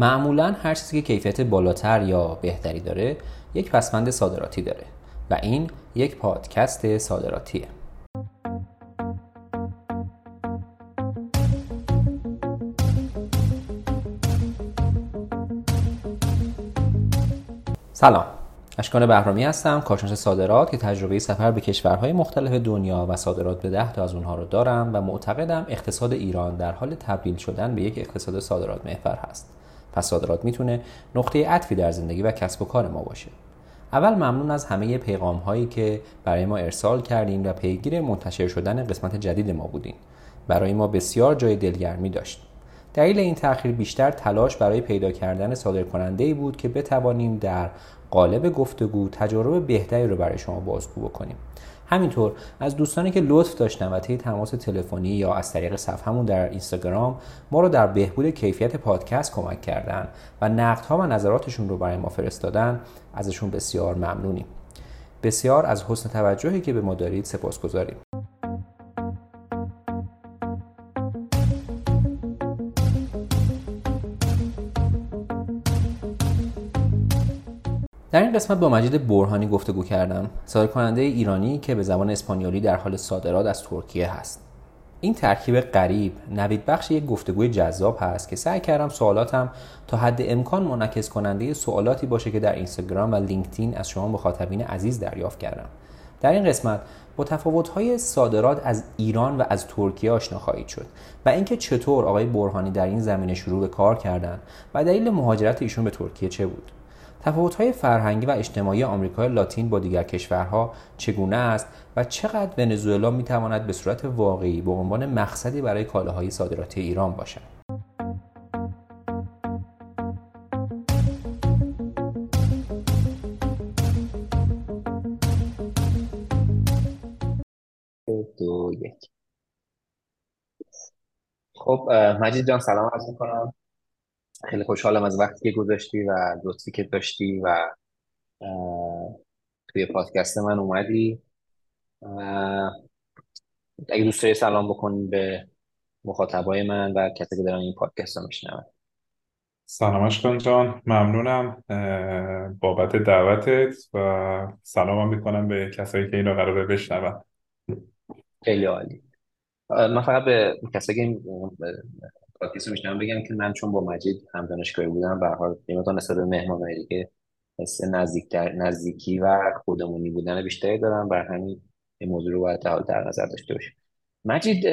معمولا هر چیزی که کیفیت بالاتر یا بهتری داره یک پسمند صادراتی داره و این یک پادکست صادراتیه. سلام. اشکان بهرامی هستم کارشناس صادرات که تجربه سفر به کشورهای مختلف دنیا و صادرات به ده تا از اونها رو دارم و معتقدم اقتصاد ایران در حال تبدیل شدن به یک اقتصاد صادرات محور هست. پس صادرات می‌تونه نقطه عطفی در زندگی و کسب و کار ما باشه. اول ممنون از همه پیغام هایی که برای ما ارسال کردین و پیگیر منتشر شدن قسمت جدید ما بودین. برای ما بسیار جای دلگرمی داشت. دلیل این تأخیر بیشتر تلاش برای پیدا کردن صادر کننده ای بود که بتوانیم در قالب گفتگو تجارب بهتری رو برای شما بازگو بکنیم. همینطور از دوستانی که لطف داشتن و طی تماس تلفنی یا از طریق صفحمون در اینستاگرام ما رو در بهبود کیفیت پادکست کمک کردن و نقدها و نظراتشون رو برای ما فرستادن ازشون بسیار ممنونیم. بسیار از حسن توجهی که به ما دارید سپاسگزاریم. در این قسمت با مجید برهانی گفتگو کردم. صادر کننده ایرانی که به زبان اسپانیولی در حال صادرات از ترکیه هست. این ترکیب غریب نوید بخش یک گفتگوی جذاب هست که سعی کردم سوالاتم تا حد امکان منعکس کننده سوالاتی باشه که در اینستاگرام و لینکدین از شما مخاطبین عزیز دریافت کردم. در این قسمت با تفاوت‌های صادرات از ایران و از ترکیه آشنا خواهید شد و اینکه چطور آقای برهانی در این زمینه شروع به کار کردن و دلیل مهاجرت ایشون به ترکیه چه بود. تفاوت‌های فرهنگی و اجتماعی آمریکای لاتین با دیگر کشورها چگونه است و چقدر ونزوئلا می‌تواند به صورت واقعی به عنوان مقصدی برای کالاهای صادراتی ایران باشد؟ دو یک. خب مجید جان سلام عرض می‌کنم. خیلی خوشحالم از وقتی که گذاشتی و لطفی که داشتی و توی پادکست من اومدی. اگه دوست داری سلام بکنی به مخاطبای من و کسی که دارن این پادکست رو میشنون. سلام اشکان جان. ممنونم. بابت دعوتت و سلام می‌کنم به کسایی که اینو قراره بشنون. خیلی عالی. من فقط به کسایی که پادکست رو میشنم بگم که من چون با مجید هم دانشگاهی بودم به حال یه نسبت به مهمان دیگه حس نزدیک نزدیکی و خودمونی بودن بیشتری دارم. بر همین این موضوع رو باید در نظر داشته باشیم. مجید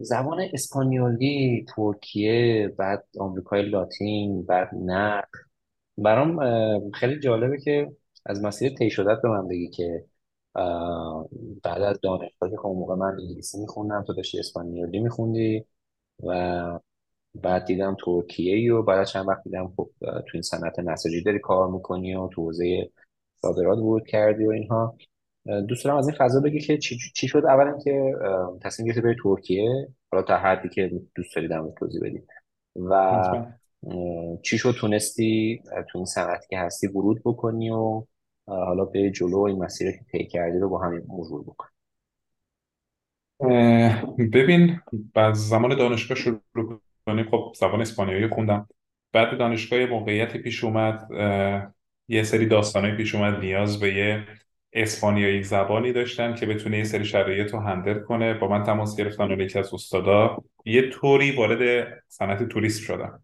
زبان اسپانیولی ترکیه بعد آمریکای لاتین بعد نه برام خیلی جالبه که از مسیر طی شدت به من بگی که بعد از دانشگاه که موقع من انگلیسی میخوندم تو داشتی اسپانیولی میخوندی و بعد دیدم ترکیه ای و بعد چند وقت دیدم خب تو این صنعت نساجی داری کار می‌کنی و تو حوزه صادرات ورود کردی و اینها. دوست دارم از این فضا بگی که چی, چی شد؟ اولا که تصمیم گرفتی بری ترکیه. حالا تا حدی که دوست داری در توضیح بدی. و چی شد؟ تونستی تو این صنعتی که هستی ورود بکنی و حالا به جلو این مسیر که طی کردی رو با همین مرور بکنی ببین بعد زمان دانشگاه شروع خب زبان اسپانیایی خوندم. بعد دانشگاه موقعیتی پیش اومد یه سری داستانایی پیش اومد نیاز به یه اسپانیایی زبانی داشتن که بتونه یه سری شرایط رو هندل کنه. با من تماس گرفتن و یکی از استادا. یه طوری وارد صنعت توریست شدم.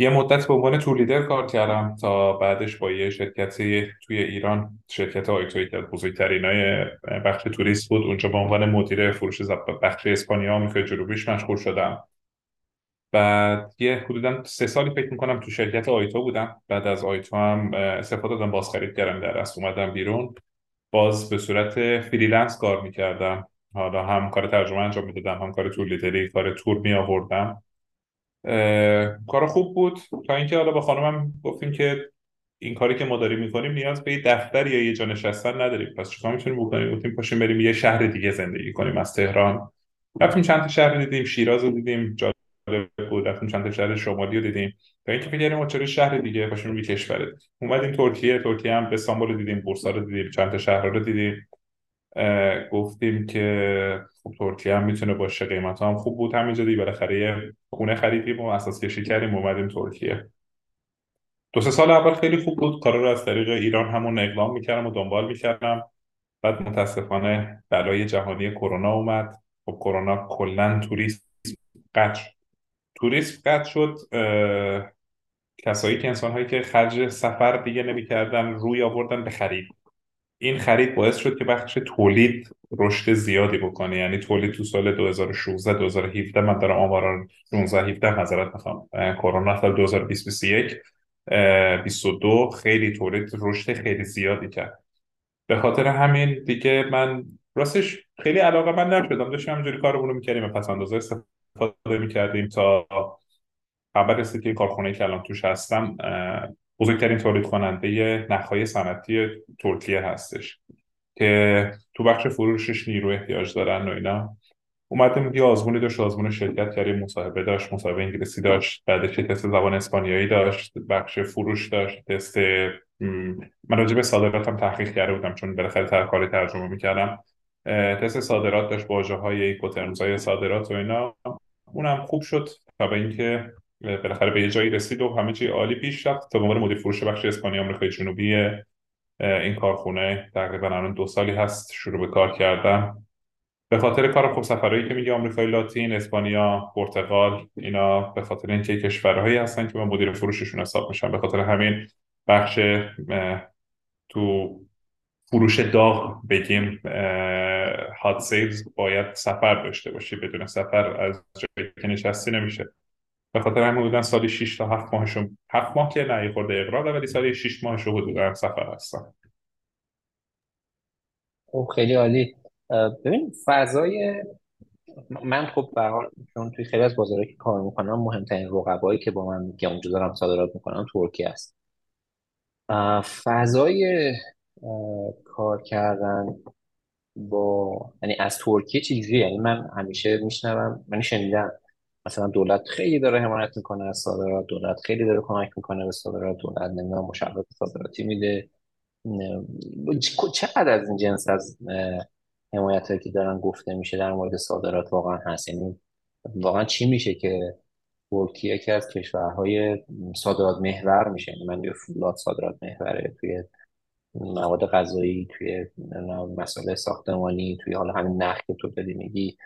یه مدت به عنوان تور لیدر کار کردم تا بعدش با یه شرکتی توی ایران شرکت آیتوی که بزرگترین های بخش توریست بود. اونجا به عنوان مدیر فروش بخش اسپانیا آمریکای جنوبیش مشغول شدم. بعد یه حدودا سه سالی فکر می‌کنم تو شرکت آیتو بودم. بعد از آیتو هم استعفا دادم بازخرید کردم در دست. اومدم بیرون. باز به صورت freelance کار می‌کردم. حالا هم کار ترجمه انجام می‌دادم هم کار tour leader ی کار تور می آوردم کار خوب بود. تا اینکه حالا با خانمم گفتیم که این کاری که ما داریم می‌کنیم نیاز به یه دفتر یا یه جا نشستن نداریم. پس چیکار می‌تونیم بکنیم؟ گفتیم پاشیم بریم یه شهر دیگه زندگی کنیم از تهران. رفتیم چند تا شهر دیدیم شیراز رو دیدیم بود رفتیم چند تا شهر شمالی رو دیدیم. تا اینکه کردیم چرا شهر دیگه؟ باشیم روی کشور اومدیم ترکیه ترکیه هم استانبول دیدیم بورسا رو دیدیم چند تا شهر رو دیدیم. گفتیم که خب ترکیه هم می‌تونه باشه قیمت هم خوب بود همینجا دیگه. بالاخره خونه خریدیم و اساس کشی کردیم اومدیم ترکیه. دو سه سال اول خیلی خوب بود. کارا رو از طریق ایران همون اقدام می‌کردم و دنبال می‌کردم. بعد متاسفانه بلای جهانی کرونا اومد. خب کرونا کلا توریسم قطع توریسم قطع شد کسایی که انسان هایی که خرج سفر دیگه نمی‌کردن روی آوردن به خرید. این خرید باعث شد که بخش تولید رشد زیادی بکنه. یعنی تولید تو سال 2016 2017 من دارم آمارا 16 17 نظرت می‌خوام. کرونا سال 2021 22 خیلی تولید رشد خیلی زیادی کرد. به خاطر همین دیگه من راستش خیلی علاقه من نشدم. داشتم همینجوری کارمون رو می‌کردیم پس اندازه استفاده می‌کردیم تا خبر رسید که کارخونه که الان توش هستم بزرگترین تولید کننده نخهای صنعتی ترکیه هستش که تو بخش فروشش نیرو احتیاج دارن و اینا. اومدیم یه آزمونی داشت آزمون شرکت کردیم مصاحبه داشت مصاحبه انگلیسی داشت بعدش تست زبان اسپانیایی داشت بخش فروش داشت تست من راجع به صادراتم تحقیق کرده بودم چون بالاخره تر کار ترجمه می‌کردم. تست صادرات داشت واژه های ایکوترمز های صادرات و اینا. اونم خوب شد تا به اینکه بالاخره به یه جایی رسید و همه چی عالی پیش رفت. تا به عنوان مدیر فروش بخش اسپانیا آمریکای جنوبی این کارخونه تقریبا الان دو سالی هست شروع به کار کردم به خاطر کار خب سفرهایی که میگه آمریکای لاتین، اسپانیا، پرتغال اینا به خاطر اینکه کشورهایی هستن که من مدیر فروششون حساب میشم به خاطر همین بخش تو فروش داغ بگیم هات سیلز باید سفر داشته باشی بدون سفر از جایی که نشستی نمیشه. به خاطر همین حدودا سالی 6 تا 7 ماهشون 7 ماه که نه یه خورده اقرار ولی سالی 6 ماهشون حدودا سفر هستن. خب خیلی عالی. ببین فضای من خب به حال چون توی خیلی از بازارهایی که کار می‌کنم مهمترین رقبایی که با من که اونجا دارم صادرات می‌کنم ترکیه است. فضای کار کردن با یعنی از ترکیه چجوریه یعنی من همیشه میشنوم من شنیدم. مثلا دولت خیلی داره حمایت می‌کنه از صادرات دولت خیلی داره کمک می‌کنه به صادرات دولت نمی‌دونم مشوقات صادراتی میده. چقدر از این جنس از حمایت که دارن گفته میشه در مورد صادرات واقعا هست؟ یعنی واقعا چی میشه که ترکیه یکی از کشورهای صادرات محور میشه؟ یعنی من فولاد صادرات محوره توی مواد غذایی توی مسائل ساختمانی توی حالا همین نخ که تو داری میگی.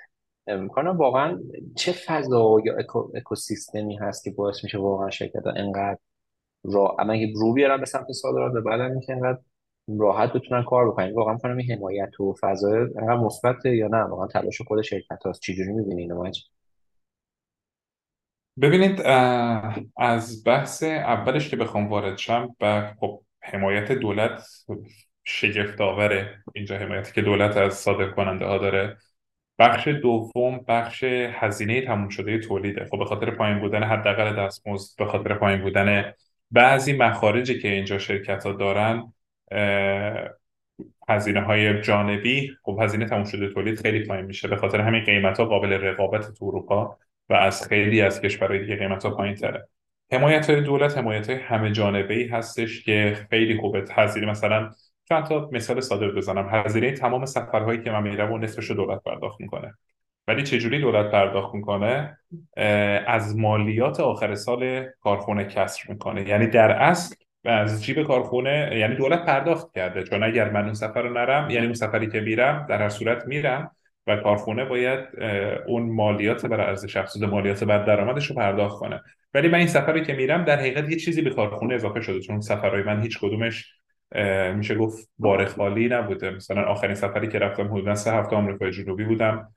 می‌کنم واقعا چه فضا یا اکو، اکوسیستمی هست که باعث میشه واقعا شرکت انقدر را اما اگه رو بیارن به سمت صادرات و بعدم اینکه انقدر راحت بتونن کار بکنن. واقعا می‌کنم این حمایت و فضای انقدر مثبته یا نه؟ واقعا تلاش خود شرکت هاست. چجوری می‌بینی اینو مجید؟ ببینید از بحث اولش که بخوام وارد شم و خب حمایت دولت شگفت آوره اینجا حمایتی که دولت از صادر کننده ها داره. بخش دوم بخش هزینه تموم شده تولیده. خب به خاطر پایین بودن حداقل دستمزد به خاطر پایین بودن بعضی مخارجی که اینجا شرکت ها دارن هزینه های جانبی خب هزینه تموم شده تولید خیلی پایین میشه. به خاطر همین قیمت ها قابل رقابت تو اروپا و از خیلی از کشورهای دیگه قیمت ها پایین تره حمایت های دولت حمایت های همه جانبه ای هستش که خیلی خوبه. هزینه مثلا چند تا مثال ساده بزنم. هزینه تمام سفرهایی که من میرم و نصفش رو دولت پرداخت می‌کنه. ولی چجوری دولت پرداخت می‌کنه؟ از مالیات آخر سال کارخونه کسر می‌کنه. یعنی در اصل از جیب کارخونه یعنی دولت پرداخت کرده. چون اگر من اون سفر رو نرم یعنی اون سفری که میرم در هر صورت میرم و کارخونه باید اون مالیات بر ارزش افزوده مالیات بر درآمدش رو پرداخت کنه. ولی من این سفری که میرم در حقیقت یه چیزی به کارخونه اضافه شده چون سفرهای من هیچ کدومش میشه گفت بار خالی نبوده. مثلا آخرین سفری که رفتم حدودا سه هفته آمریکای جنوبی بودم.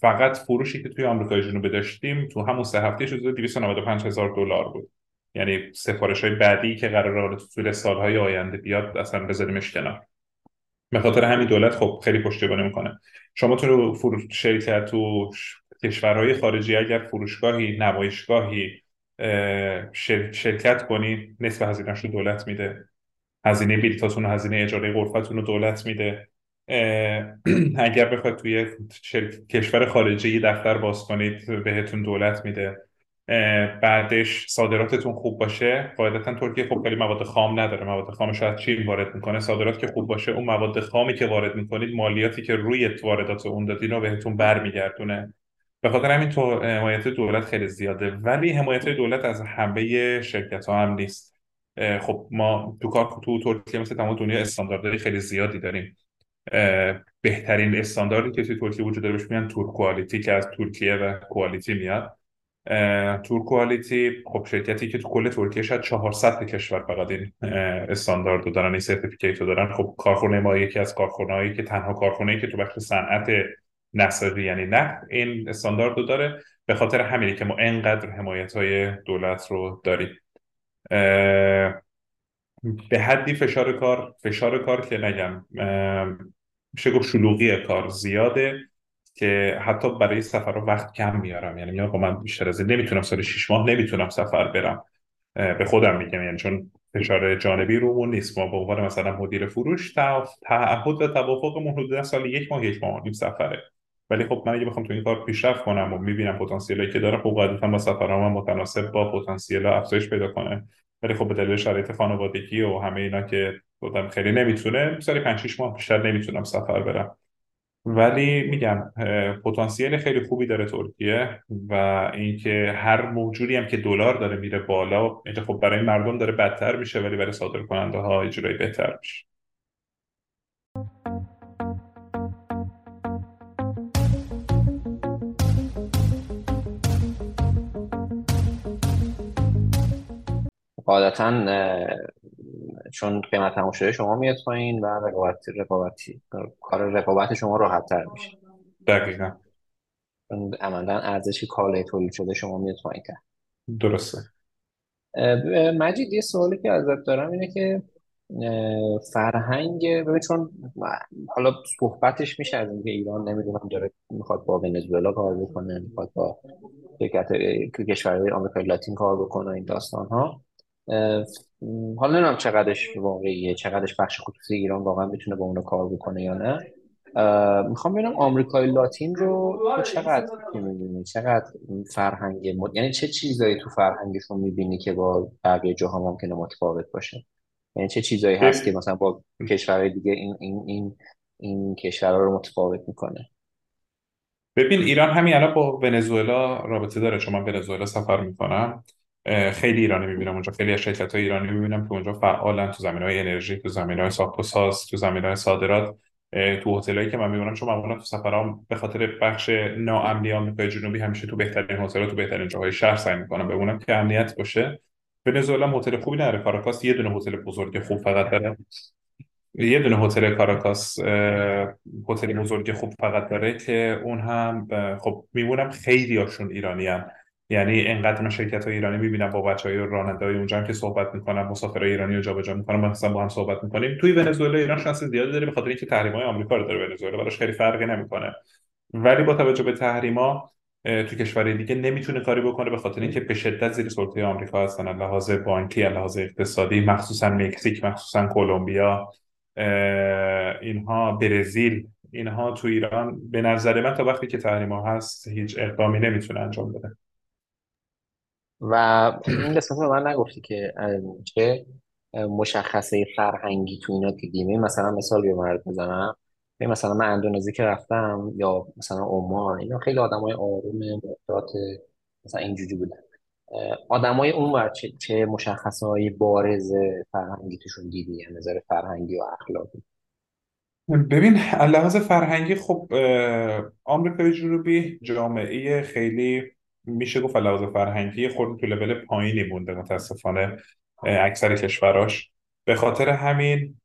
فقط فروشی که توی آمریکای جنوبی داشتیم تو همون سه هفته حدود 295 هزار دلار بود. یعنی سفارش های بعدی که قرار تو طول سالهای آینده بیاد اصلا بذاریمش کنار. به خاطر همین دولت خب خیلی پشتیبانی می‌کنه. شما تو فروش شرکت تو کشورهای خارجی اگر فروشگاهی نمایشگاهی شرکت کنی نصف هزینهش رو دولت میده. هزینه بلیطاتون و هزینه اجاره غرفتون رو دولت میده. اگر بخواید توی کشور خارجی دفتر باز کنید بهتون دولت میده. بعدش صادراتتون خوب باشه. قاعدتا ترکیه خب خیلی مواد خام نداره. مواد خامش از چین وارد می‌کنه. صادرات که خوب باشه اون مواد خامی که وارد می‌کنید مالیاتی که روی واردات اون دادین رو بهتون برمیگردونه. به خاطر همین تو حمایت دولت خیلی زیاده. ولی حمایت دولت از همه شرکت ها هم نیست. خب ما تو کار تو ترکیه مثل تمام دنیا استانداردهای خیلی زیادی داریم. بهترین استانداردی که توی ترکیه وجود داره بهش میگن Turquality که از ترکیه و quality میاد. Turquality خب شرکتی که تو کل ترکیه شاید 400 کشور فقط این استاندارد رو دارن این certificate رو دارن. خب کارخونه ما یکی از کارخونه‌ای که تنها کارخونه که تو بخش صنعت نساجی یعنی نه این استاندارد رو داره. به خاطر همینه که ما انقدر حمایت های دولت رو داریم. به حدی فشار کار فشار کار که نگم میشه گفت شلوغی کار زیاده که حتی برای سفر رو وقت کم میارم. یعنی میگم من بیشتر از این نمی‌تونم سال شیش ماه نمی‌تونم سفر برم. به خودم میگم یعنی چون فشار جانبی رومون نیست. ما به عنوان مثلا مدیر فروش تعهد و توافقمون حدودا سال یک ماه یک ماه نیم سفره. ولی خب من اگه بخوام تو این کار پیشرفت کنم و می‌بینم پتانسیلی که دارم خب قاعدتا با سفرام متناسب با پتانسیل افزایش پیدا کنه. ولی خب به دلیل شرایط خانوادگی و همه اینا که بودم خیلی نمی‌تونه سال 5 6 ماه بیشتر نمی‌تونم سفر برم. ولی میگم پتانسیل خیلی خوبی داره ترکیه و اینکه هر موجودی هم که دلار داره میره بالا اینکه خب برای مردم داره بدتر میشه ولی برای صادر کننده ها اجرایی بهتر میشه. قاعدتا چون قیمت تماشای شما میاد پایین و رقابت رقابتی کار رقابت شما راحت تر میشه. دقیقا. عملا ارزش کالای تولید شده شما میاد پایین تر درسته مجید یه سوالی که ازت دارم اینه که فرهنگ ببین چون حالا صحبتش میشه از اینکه ایران نمی‌دونم داره می‌خواد با ونزوئلا کار بکنه می‌خواد با کشورهای آمریکای لاتین کار بکنه این داستان ها حالا نمی‌دونم چقدرش واقعیه چقدرش بخش خصوصی ایران واقعا می‌تونه با اونو کار بکنه یا نه. می‌خوام ببینم آمریکای لاتین رو تو چقدر می‌بینی؟ چقدر فرهنگ مد... یعنی چه چیزایی تو فرهنگشون می‌بینی که با بقیه جاها ممکنه متفاوت باشه؟ یعنی چه چیزایی هست که مثلا با کشورهای دیگه این این این این کشورها رو متفاوت می‌کنه؟ ببین ایران همین الان با ونزوئلا رابطه داره. چون من ونزوئلا سفر می‌کنم. خیلی ایرانی می‌بینم اونجا. خیلی شرکت های ایرانی می‌بینم که اونجا فعالن تو زمین های انرژی تو زمین های ساخت و ساز تو زمین های صادرات تو هتلایی که من می‌بینم چون معمولا تو سفرام به خاطر بخش ناامنی آمریکای جنوبی همیشه تو بهترین هتل تو بهترین جاهای شهر سعی می‌کنم بمونم که امنیت باشه. ونزوئلا هتل خوبی نداره. کاراکاس یه دونه هتل بزرگ خوب فقط داره. یه دونه هتل کاراکاس هتل بزرگ خوب فقط داره که اون هم خب میمونم خیلی هاشون ایرانی هم. یعنی انقدر من شرکت های ایرانی می‌بینم با بچه های راننده های اونجا هم که صحبت می‌کنم مسافرای ایرانی رو جابجا می‌کنم مثلا با هم صحبت می‌کنیم. توی ونزوئلا ایران شانس زیادی داره به خاطر اینکه تحریم های آمریکا رو داره ونزوئلا براش خیلی فرقی نمی‌کنه. ولی با توجه به تحریما تو کشورهای دیگه نمی‌تونه کاری بکنه به خاطر اینکه به شدت زیر سلطه آمریکا هستن. لحاظ بانکی لحاظ اقتصادی مخصوصا مکزیک مخصوصا کلمبیا اینها برزیل اینها تو ایران به نظر من تا وقتی که تحریم هست هیچ اقدامی نمی‌تونه انجام بده. و این قسمت رو من نگفتی که چه مشخصه فرهنگی تو اینا که دیمه مثلا مثال بیارم می‌زنم. مثلا من اندونزی که رفتم یا مثلا عمان اینا خیلی آدمای آروم محتاط مثلا اینجوری بودن. آدمای اون ور چه, چه مشخصه های بارز فرهنگی توشون دیدی؟ یعنی نظر فرهنگی و اخلاقی. ببین لحاظ فرهنگی خب آمریکای جنوبی جامعه خیلی میشه گفت لحاظ فرهنگی خود تو لول پایینی مونده متاسفانه اکثر کشوراش. به خاطر همین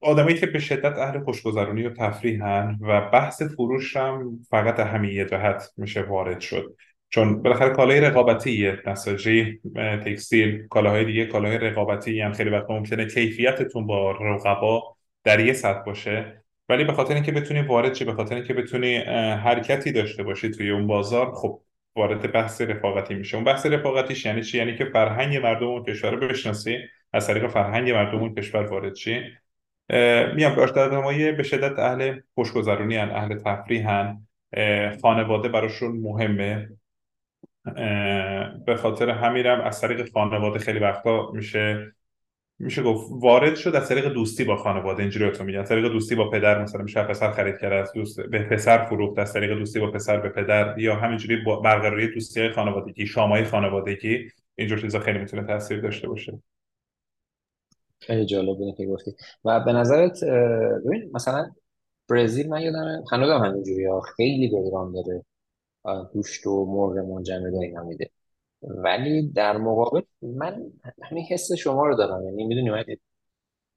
آدمایی که به شدت اهل خوشگذرونی و تفریحن و بحث فروش هم فقط همین یه جهت میشه وارد شد. چون بالاخره کالای رقابتی نساجی تکستیل کالاهای دیگه کالاهای رقابتی هم خیلی وقت ممکنه کیفیتتون با رقبا در یه سطح باشه. ولی به خاطر اینکه بتونی وارد چی به خاطر اینکه بتونی حرکتی داشته باشی توی اون بازار خب وارد بحث رفاقتی میشه. اون بحث رفاقتیش یعنی چی؟ یعنی که فرهنگ مردم اون کشور رو بشناسی. از طریق فرهنگ مردم اون کشور وارد چی میام آدمای به شدت اهل خوشگذرونی هن اهل تفریح هن. خانواده براشون مهمه. به خاطر همیرم از طریق خانواده خیلی وقتا میشه میشه گفت وارد شد از طریق دوستی با خانواده اینجوری تو میگن طریق دوستی با پدر مثلا میشه پسر خرید کرده از دوست به پسر فروخت از طریق دوستی با پسر به پدر یا همینجوری برقراری دوستی خانوادگی شامای خانوادگی. اینجور چیزا خیلی می‌تونه تاثیر داشته باشه. خیلی جالب بود که گفتی. و به نظرت ببین مثلا برزیل من یادم هم همینجوری ها خیلی به ایران داره گوشت و مرغ منجمد اینا میده. ولی در مقابل من همین حس شما رو دارم. یعنی می‌دونی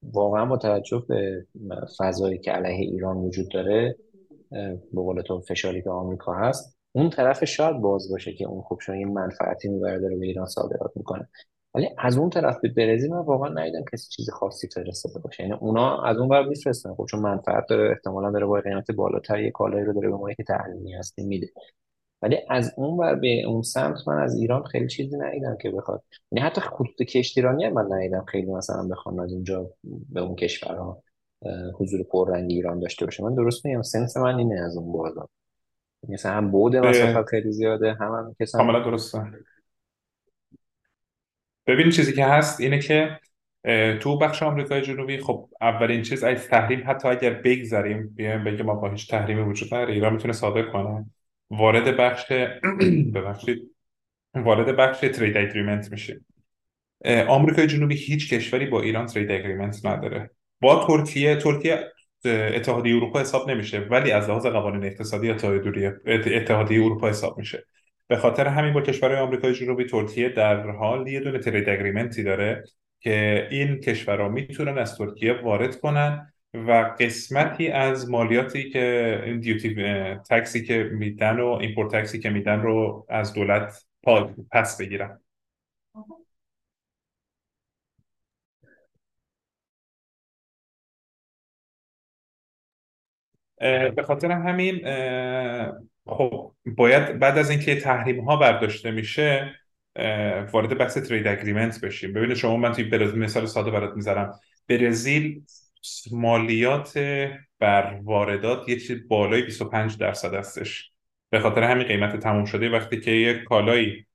واقعا با توجه به فضایی که علیه ایران وجود داره به قول تو فشاری که آمریکا هست اون طرف شاید باز باشه که اون خب شاید منفعتی می‌بره داره به ایران صادرات می‌کنه. ولی از اون طرف به برزیل من واقعا ندیدم کسی چیز خاصی فرستاده باشه. یعنی اونا از اون ور میفرستن. خب چون منفعت داره احتمالا داره با قیمت بالاتر یه کالایی رو داره به ما که تحلیلی هستیم میده. ولی از اون ور به اون سمت من از ایران خیلی چیزی ندیدم که بخواد. یعنی حتی خطوط کشتیرانی هم من ندیدم خیلی مثلا بخوام از اونجا به اون کشورها حضور پررنگ ایران داشته باشه. من درست میگم سنس من اینه از اون بازار مثلا هم بعد مسافت به خیلی زیاده هم هم کسا کاملا درسته. ببین چیزی که هست اینه که تو بخش آمریکای جنوبی خب اولین چیز از تحریم حتی اگر بگذریم بیایم بگیم ما با هیچ تحریمی وجود نداره ایران می‌تونه صادر کنه. وارد بخش ببخشید. وارد بخش ترید اگریمنت میشه. آمریکای جنوبی هیچ کشوری با ایران ترید اگریمنت نداره. با ترکیه ترکیه اتحادیه اروپا حساب نمیشه ولی از لحاظ قوانین اقتصادی اتحادیه اروپا حساب میشه. به خاطر همین با کشورهای آمریکای جنوبی ترکیه در حال یه دونه ترید اگریمنتی داره که این کشورها می‌تونن از ترکیه وارد کنن و قسمتی از مالیاتی که این دیوتی تکسی که میدن و ایمپورت تکسی که میدن رو از دولت پس بگیرن. به خاطر همین خب باید بعد از اینکه تحریم ها برداشته میشه وارد بحث ترید اگریمنت بشیم. ببینید شما من توی برزیل مثال ساده برات می‌ذارم. برزیل مالیات بر واردات یه چیز بالای 25 درصد هستش. به خاطر همین قیمت تموم شده. وقتی که یک کالایی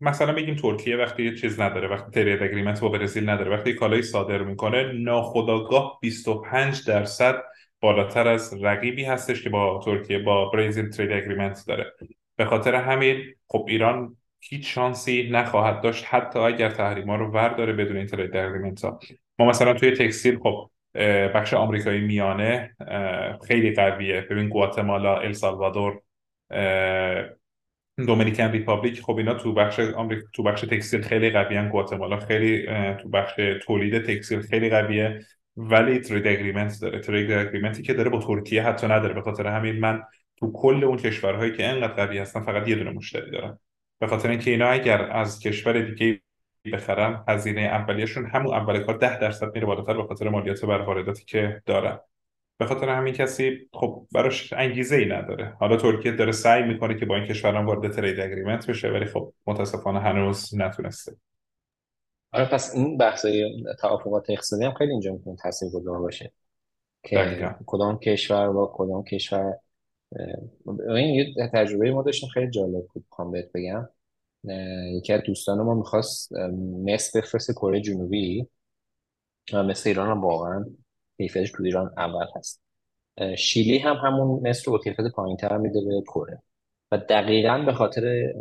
مثلا بگیم ترکیه وقتی یه چیز نداره وقتی ترید اگریمنت با برزیل نداره وقتی کالایی صادر می‌کنه ناخودآگاه 25 درصد بالاتر از رقیبی هستش که با ترکیه با برزیل ترید اگریمنت داره. به خاطر همین خب ایران هیچ شانسی نخواهد داشت. حتی اگر تحریما رو ورداره بدون این ترید اگریمنت ها ما مثلا توی textile خب بخش آمریکایی میانه خیلی قویه. ببین گواتمالا السالوادور Dominican Republic خب اینا تو بخش آمریکا تو بخش textile خیلی قویان. گواتمالا خیلی تو بخش تولید textile خیلی قویه. ولی trade agreement داره. trade agreement ی که داره با ترکیه حتی نداره. به خاطر همین من تو کل اون کشورهایی که انقدر قوی هستن فقط یه دونه مشتری دارم. به خاطر اینکه اینا اگر از کشور دیگه بخرن هزینه اولیه‌شون همون اول کار 10 درصد میره بالاتر به خاطر مالیات بر وارداتی که دارن. به خاطر همین کسی خب براش انگیزه ای نداره. حالا ترکیه داره سعی می‌کنه که با این کشوران وارد ترید اگریمنت بشه ولی خب متاسفانه هنوز نتونسته. آره پس این بحث توافقات اقتصادی هم خیلی اینجا می‌تونه تاثیرگذار باشه که دقیقا. کدام کشور با کدام کشور این یه تجربه ما داشتیم خیلی جالب بود بهت بگم. یکی از دوستان ما می‌خواست مس بفرسته کره جنوبی مثل ایران هم واقعا کیفیتش تو ایران اول هست. شیلی هم همون مصر رو با کیفیت پایینتر میده به کره. و دقیقا به خاطر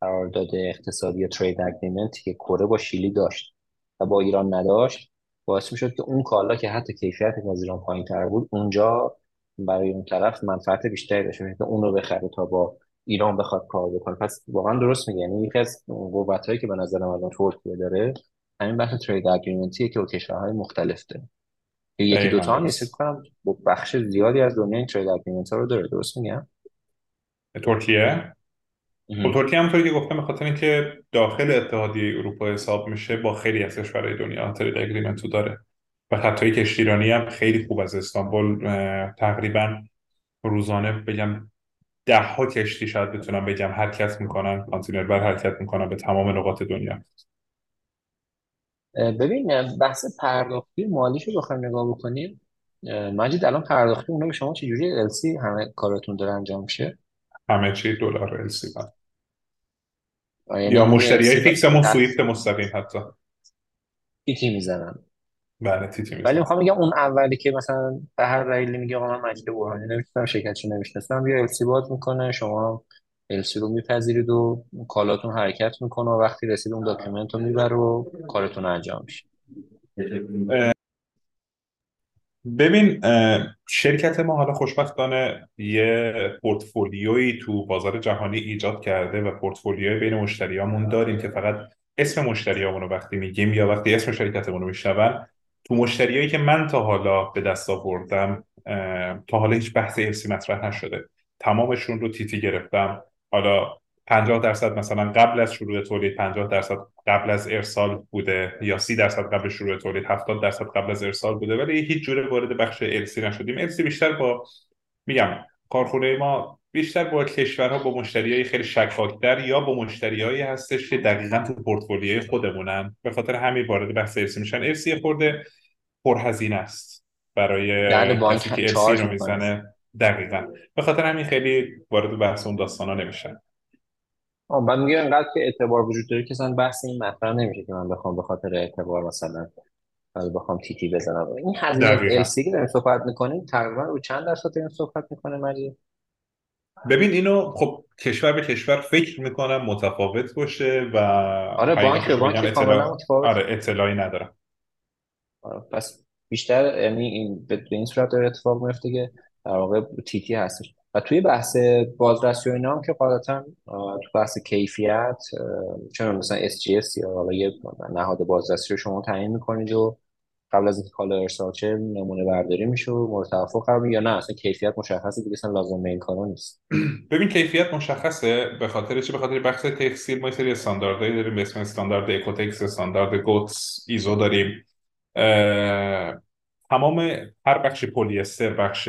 قرارداد اقتصادی یا ترید اگریمنتی که کره با شیلی داشت و با ایران نداشت باعث می‌شد که اون کالا که حتی کیفیتش از ایران پایینتر بود اونجا برای اون طرف منفعت بیشتری داشت یعنی که اون رو بخره تا با ایران بخواد کار بکنه. پس واقعا درست میگه. یعنی یکی از قوتایی که به نظر من الان ترکیه داره همین بحث ترید اگریمنتیه که با کشورهای مختلف داره. یکی دوتا هم نیست. کنم با بخش زیادی از دنیا این ترید اگریمنت ها رو داره. درست میگم؟ ترکیه؟ خب. ترکیه همونطوری که گفتم به خاطر اینکه داخل اتحادیه اروپا حساب میشه با خیلی از کشورهای دنیا ترید اگریمنت رو داره. و خطای کشتیرانی هم خیلی خوب از استانبول تقریبا روزانه بگم ده ها کشتی شاید بتونم بگم. حرکت می‌کنن کانتینر بر حرکت می‌کنن به تمام نقاط دنیا. ببین بحث پرداختی مالیش رو بخوایم نگاه بکنیم. مجید الان پرداختی اونا به شما چجوری السی همه کاراتون داره انجام میشه؟ همه چی دلار السی یعنی یا مشتری های فیکسمون سویفت مستقیم حتی. TT می‌زنن. بله TT ولی می‌خوام بگم اون اولی که مثلا به هر دلیلی میگه آقا من مجید برهانی نمی‌شناسم شرکتشو نمی‌شناسم بیا LC باز می‌کنه شما LC رو میپذیرید و کالاتون حرکت می‌کنه و وقتی رسید اون document رو می‌بره و کارتون انجام میشه. ببین شرکت ما حالا خوشبختانه یه پورتفولیویی تو بازار جهانی ایجاد کرده و پورتفولیوی بین مشتریامون داریم که فقط اسم مشتریامون رو وقتی میگیم یا وقتی اسم شرکتمون رو میشنون تو مشتریایی که من تا حالا به دست آوردم تا حالا هیچ بحث ارسی مطرح نشده. تمامشون رو تیتی گرفتم. حالا 50 درصد مثلا قبل از شروع تولید 50 درصد قبل از ارسال بوده یا 30 درصد قبل شروع تولید 70 درصد قبل از ارسال بوده. ولی هیچ جوره وارد بخش السی نشدیم. السی بیشتر با میگم کارخونه ما بیشتر با کشورها با مشتریای خیلی شکاکتر یا با مشتریایی هستش که دقیقا تو پورتفولیوی خودمونن. به خاطر همین وارد بحث ارسی میشن. ارسی خورده پرهزینه است برای درد کسی که ارسی رو می‌زنه. دقیقا. به خاطر همین خیلی وارد بحث اون داستانا نمیشن. آه بعد میگه انقدر که اعتبار وجود داره که اصلا بحث این مطرح نمیشه که من بخوام به خاطر اعتبار مثلا بخوام تیتی بزنم. این هزینه LC که داریم صحبت می‌کنیم تقریبا رو چند درصد داریم صحبت می‌کنه مجید؟ ببین اینو خب کشور به کشور فکر می‌کنم متفاوت باشه و آره بانک به بانک اطلاع آره اطلاعی ندارم. آره، پس بیشتر یعنی این به این صورت داره اتفاق میفته که در واقع تیتی هستش. و توی بحث بازرسی و اینا هم که قاعدتا تو بحث کیفیت چون مثلا SGS یا حالا یه نهاد بازرسی رو شما تعیین می‌کنید و قبل از اینکه کالا ارسال چه نمونه برداری میشه و مورد توافق قرار. یا نه اصلا کیفیت مشخصه دیگه اصلا لازم این کارا نیست. ببین کیفیت مشخصه به خاطر چی؟ به خاطر بخش textile ما سری استانداردهایی داریم. به اسم استاندارد Oeko-Tex استاندارد GOTS ایزو داریم. تمام هر بخش پلی استر بخش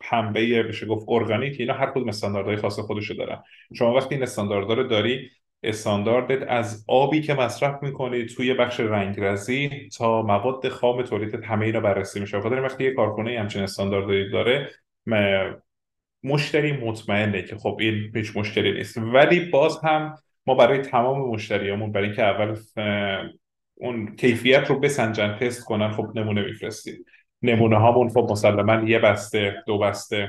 پنبه بشه گفت ارگانیک اینا هر کدوم استانداردهای خاص خودشو دارن. شما وقتی این استانداردها رو داری استانداردت از آبی که مصرف می‌کنی توی بخش رنگرزی تا مواد خام تولیدت همه اینا بررسی میشه. بخاطر وقتی یه کارخونه همچین استانداردهایی داره مشتری مطمئنه که خب این هیچ مشکلی نیست. ولی باز هم ما برای تمام مشتریامون برای اینکه اول اون کیفیت رو بسنجن تست کنن خب نمونه میفرستیم. نمونه هامون خب مسلما یه بسته دو بسته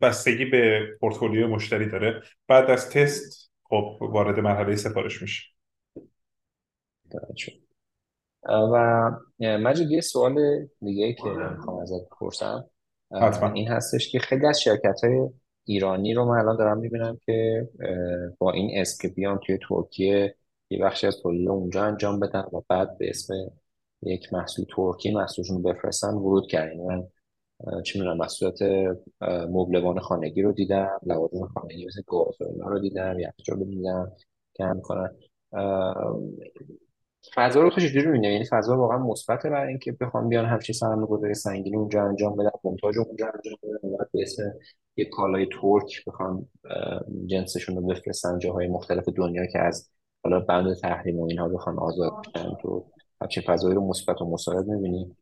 بستگی به پورتفولیوی مشتری داره. بعد از تست خب وارد مرحله سفارش میشه و مجید یه سوال دیگه که می‌خوام ازت بپرسم. حتما. این هستش که خیلی از شرکت های ایرانی رو من الان دارم می‌بینم که با این اسم که بیان توی ترکیه یه بخشی از تولید اونجا انجام بدن و بعد به اسم یک محصول ترکی محصولشون رو بفرستن ورود کردن. یعنی من چه می‌دونم محصولات مبلمان خانگی رو دیدم لوازم خانگی مثل گاز و اینا رو دیدم یخچال رو دیدم که هم می‌کنن فضا رو تو چجوری می‌بینی؟ یعنی فضا واقعا مثبته برای اینکه بخوام بیان همچین سرمایه‌گذاری سنگینی اونجا انجام بدن مونتاژ اونجا انجام بدن و به اسم یک کالای ترک بخوام جنسشون رو بفرستن جاهای مختلف دنیا که از حالا بند تحریم و اینها بخوان آزاد بشن تو همچین فضایی رو مثبت و مساعد می‌بینی؟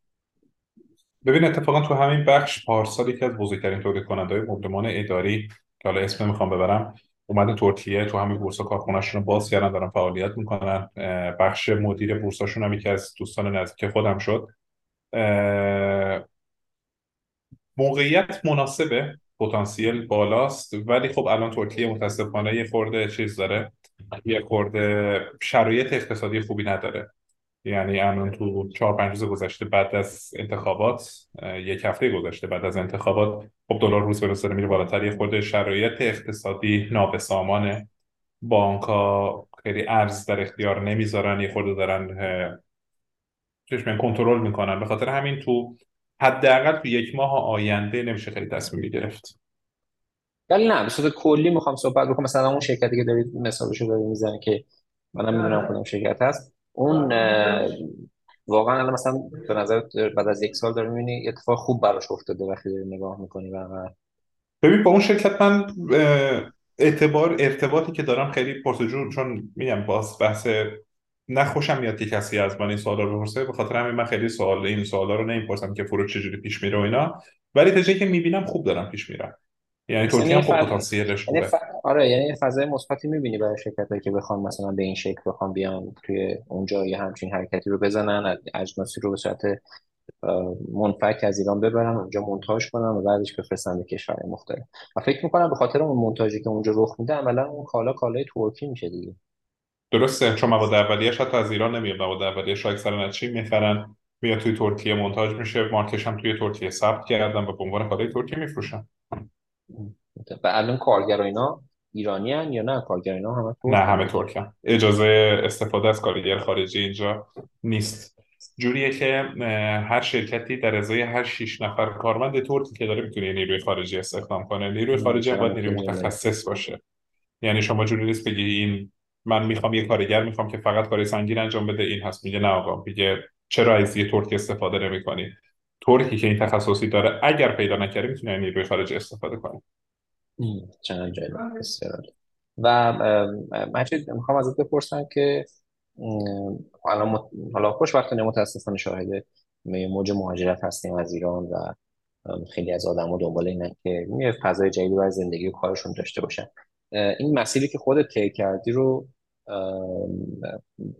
ببین اتفاقا تو همین بخش پارسال یکی از بزرگترین تولید کننده های مبلمان اداری که حالا اسم نمی‌خوام ببرم اومده ترکیه تو همین بورسا کارخونه‌شون رو باز کردن دارن فعالیت می‌کنن. بخش مدیر بورساشون هم یکی از دوستان نزدیک خودم شد. موقعیت مناسبه پتانسیل بالاست ولی خب الان ترکیه متاسفانه یه خورده چیز داره یه خورده شرایط اقتصادی خوبی نداره. یعنی الان تو چهار پنج روز گذشته بعد از انتخابات یک هفته گذشته بعد از انتخابات خب دلار روز به روز داره میره بالاتر. یه خورده شرایط اقتصادی نابسامانه. بانک ها خیلی ارز در اختیار نمی‌ذارن یه خورده دارن میگن کنترل می‌کنن. به خاطر همین تو حداقل تو یک ماه آینده نمیشه خیلی تصمیم گرفت. ولی نه به صورت کلی می‌خوام صحبت بکنم. مثلا اون شرکتی که دارید مثالشو دارید می‌زنی که منم می‌دونم کدوم شرکت هست. اون اه، واقعا الان مثلا به نظر بعد از یک سال داری می‌بینی اتفاق خوب براش افتاده وقتی داری نگاه می‌کنی و ببین با اون شرکت من اعتبار ارتباطی که دارم خیلی پرسجو چون میگم باز بحث نخوشم میاد که کسی از من این سوالا رو بپرسه. به خاطر همین من خیلی سوال این سوالا رو نمی‌پرسم که فروش چجوری پیش میره و اینا. ولی تا که می‌بینم خوب دارم پیش میرم. یعنی ترکیه یه هم خب پتانسیلش یعنی ف... آره یعنی فضای مثبتی می‌بینی برای شرکت که بخوام مثلا به این شکل بخوام بیان توی اونجا یه همچین حرکتی رو بزنن اجناسی رو به صورت منفک از ایران ببرن اونجا مونتاژ کنن و بعدش بفرستن به کشورهای مختلف. و فکر می‌کنم به خاطر اون مونتاژی که اونجا رخ میده عملا اون کالا کالای ترکی میشه دیگه. درسته چون مواد اولیه‌اش حتی از ایران نمیاد. مواد اولیه‌اش اکثرا از چین می‌خرن میاد توی ترکیه مونتاژ میشه مارکش هم توی ترکیه ثبت کردن و به عنوان کالای ترکیه میفروشن. و الان کارگر اینا ایرانی هن یا نه؟ کارگر اینا همه نه همه ترکن اجازه استفاده از کارگر خارجی اینجا نیست. جوریه که هر شرکتی در ازای هر شیش نفر کارمند ترکی که داره می‌تونه نیروی خارجی استخدام کنه. نیروی خارجی باید نیروی متخصص باشه. یعنی شما جوری نیست بگی این من می‌خوام یه کارگر می‌خوام که فقط کار سنگین انجام بده این هست. میگه نه آقا میگه چرا از یه ترک استفاده نمی‌کنی؟ ترکی که این تخصصی داره اگر پیدا نکردی می‌تونه نیروی خارجی استفاده کنه چند جالب. بسیار. و مجید می‌خوام ازت بپرسم که حالا مت... حالا خوشبختانه متاسفانه شاهد موج مهاجرت هستیم از ایران و خیلی از آدما دنبال اینن که یه فضای جدیدی برای زندگی و کارشون داشته باشن. این مسیری که خودت طی کردی رو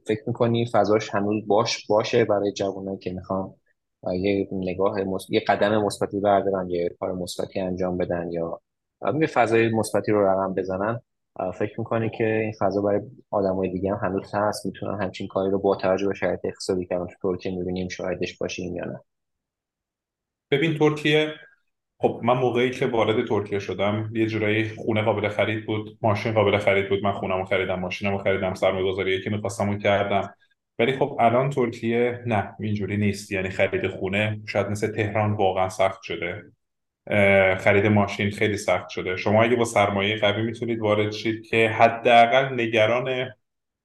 فکر می‌کنی فضاش هنوز باش باشه برای جوانایی که می‌خوان؟ یه نگاه مس... یه قدم مثبتی بردارن یه کار مثبتی انجام بدن یا یه فضای مثبتی رو رقم بزنن. فکر می‌کنی که این فضا برای آدمای دیگه هم هنوز هست؟ می‌تونن همچین کاری رو با توجه به شرایط اقتصادی که تو ترکیه می‌بینیم شاهدش باشیم یا نه؟ ببین ترکیه خب من موقعی که وارد ترکیه شدم یه جورایی خونه قابل خرید بود ماشین قابل خرید بود. من خونم خریدم ماشینم خریدم سرمایه گذاری که می‌خواستم اون کردم. ولی خب الان ترکیه نه اینجوری نیست. یعنی خرید خونه شاید مثل تهران واقعا سخت شده. خرید ماشین خیلی سخت شده. شما اگه با سرمایه قوی می‌تونید وارد شید که حداقل نگران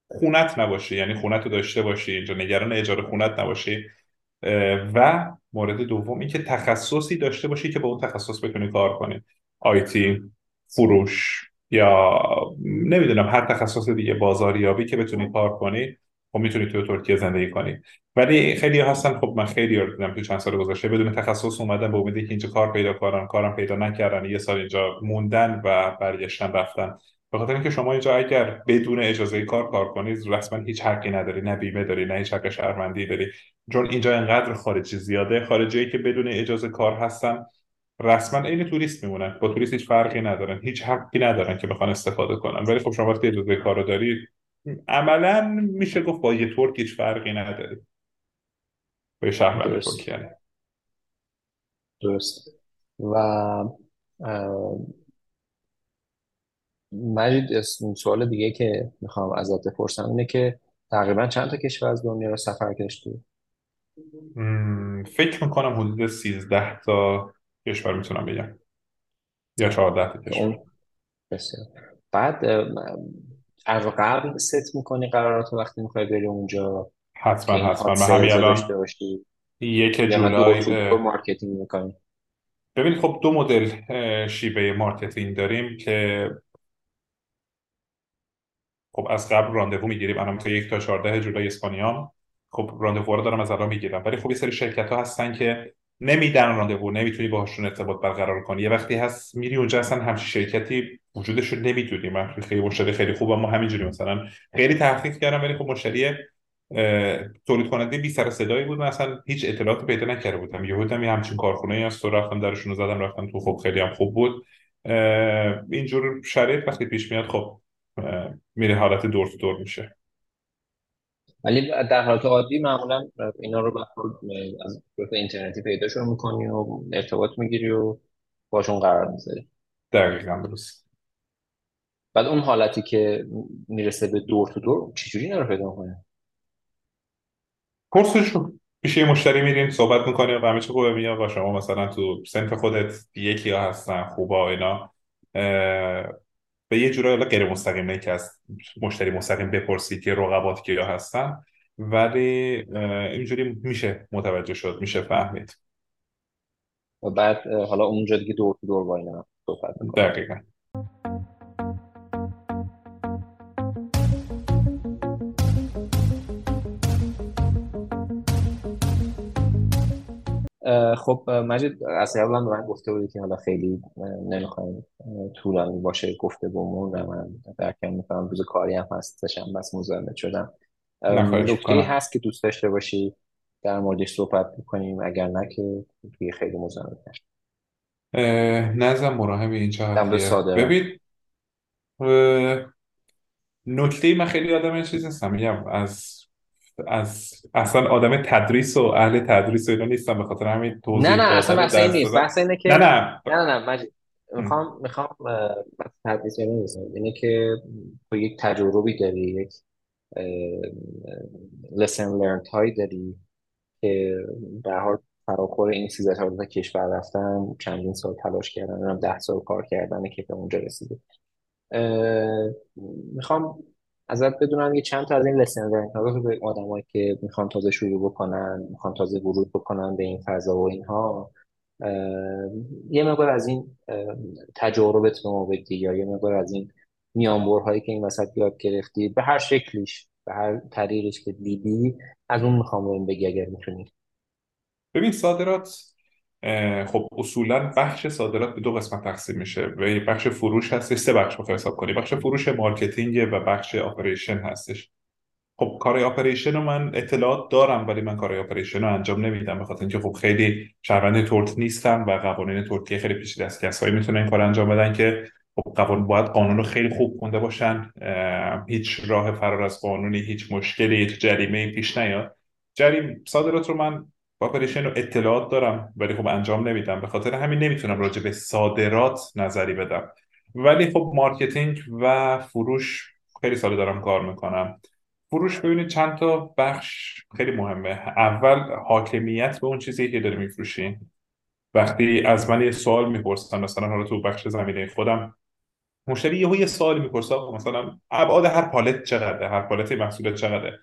خونت نباشی. یعنی خونت رو داشته باشی اینجا. نگران اجاره خونت نباشی. و مورد دوم اینکه تخصصی داشته باشی که با اون تخصص بتونی کار کنی. آیتی فروش یا نمی‌دونم هر تخصص دیگه بازاریابی که بتونی کار کنی. خب می‌تونی تو ترکیه زندگی کنی. ولی خیلی هستن خب من خیلی رو دیدم تو چند سال گذشته. بدون تخصص اومدن به امیدی که اینجا کار پیدا کنن کارم پیدا نکردن. یه سال اینجا موندن و برگشتن رفتن. به خاطر اینکه شما اینجا اگر بدون اجازه کار کار کنید رسما هیچ حقی نداری. نه بیمه داری نه هیچ حق شهروندی داری. چون اینجا انقدر خارجی زیاده خارجی که بدون اجازه کار هستن رسما عین توریست میمونن. با توریست هیچ فرقی ندارن. هیچ حقی ندارن که بخوان استفاده کنن. ولی خب شما وقتی اجازه کار رو عملا میشه گفت با یه ترک هیچ فرقی نداری با یه شهروند درست. ترکی یعنی. درست. و مجید سوال دیگه که می‌خوام ازت بپرسم اینه که تقریبا چند تا کشور از دنیا رو سفر مم، فکر می‌کنم حدود 13 تا کشور می‌تونم بگم. یا 14 تا کشور. بسیار. بعد قبل ست می‌کنی قرارات وقتی می‌خوای بری اونجا حتما حتما. من همین الان یک جولای marketing می‌کنی؟ ببین خب دو مدل شیوه marketing داریم که خب از قبل randevu می‌گیریم. الان تا یک تا 14 جولای اسپانیام خب randevu رو دارم از الان می‌گیرم. ولی خب یه سری شرکت ها هستن که نمیدن randevu نمی‌تونی باهاشون ارتباط برقرار کنی. یه وقتی هست میری اونجا اصلا همچین شرکتی وجودش رو نمی‌دونی. من خیلی مشتری خیلی خوبم ما همینجوری مثلا خیلی تحقیق کردم ولی خب مشتری تولید کننده بی سر صدایی بود. من اصلا هیچ اطلاعاتی پیدا نکرده بودم. یهو دیدم یه همچین کارخونه ای هست. و رفتم درشون رو زدم رفتم تو خب خیلی هم خوب بود. اینجور شرایط وقتی پیش میاد خب میره حالت دور تو دور میشه. ولی در حالت عادی معمولا اینا رو به از اینترنتی پیداشون می‌کنی و ارتباط می‌گیری و باشون قرار می‌ذاری. دقیقا درست. بعد اون حالتی که می‌رسه به دور تو دور چجوری اینا رو پیدا کنی پرسشون. پیش یه مشتری میریم صحبت می‌کنیم و همه چی خوبه میگه آقا شما مثلا تو سنف خودت یکی ها هستن خوبا اینا. به یه جورایی حالا غیر مستقیم نه که از مشتری مستقیم بپرسی که رقبات کیا هستن ولی اینجوری میشه متوجه شد میشه فهمید. و بعد حالا اونجا دیگه دور دور با اینا صحبت دقیقا. خب مجید از اول به من گفته بودی که حالا خیلی نمی‌خوایم طولانی باشه گفته بومون و من درکم می‌کنم روز کاری هم هستشم بس مزاحمت شدم. نکته هست که دوست داشته باشی در موردش صحبت بکنیم اگر نه که توی خیلی مزاحمت نشم نظرم مراهم این در مورد جهتیه صادرات ببین نکته من خیلی آدم چیز هستم میگم از از اصلا آدم تدریس و اهل تدریس و اینا نیستم به خاطر همین نه توضیح نه اصلا دادن و بحث این نیست. بحث اینه نه که نه نه. نه نه مجید. م. می‌خوام می‌خوام بحث تدریس یعنی نیست اینه که تو یک تجربی داری یک lesson learned هایی داری که به هر فراخور این 13 14 کشور رفتن چندین سال تلاش کردن اونم 10 سال کار کردن که به اونجا رسیده. می‌خوام ازت بدونم یه چند تا از این lesson learned ها رو به آدمایی که می‌خوان تازه شروع بکنن می‌خوان تازه ورود بکنن به این فضا و اینها. یه مقدار از این تجاربت به ما بدی یا یه مقدار از این میانبرهایی که این وسط یاد گرفتی به هر شکلیش به هر طریقش که دیدی از اون می‌خوام بگی اگر می‌تونی. ببین صادرات خب اصولا بخش صادرات به دو قسمت تقسیم میشه. و بخش فروش هستش سه بخش بخوای حساب کنی. بخش فروش marketing و بخش operation هستش. خب کار operation رو من اطلاعات دارم ولی من کار operation رو انجام نمیدم به اینکه خب خیلی شهروند ترک نیستم و قوانین ترکیه خیلی پیچیده است. کسایی می‌تونن این کار انجام بدن که خب قوانین باید قانون رو خیلی خوب خونده باشن. هیچ راه فرار از قانونی هیچ مشکلی هیچ جریمه پیش نیاد. جریم صادرات رو من operation رو اطلاعات دارم ولی خب انجام نمیدم. به خاطر همین نمی‌تونم راجع به صادرات نظری بدم. ولی خب marketing و فروش خیلی سال دارم کار می‌کنم. فروش ببینید چند تا بخش خیلی مهمه. اول حاکمیت به اون چیزی که داری میفروشی وقتی از من یه سوال می‌پرسن مثلا حالا تو بخش زمینه خودم مشتری یهو یه سوال می‌پرسه مثلا ابعاد هر پالت چقدره؟ هر پالت محصول چقدره؟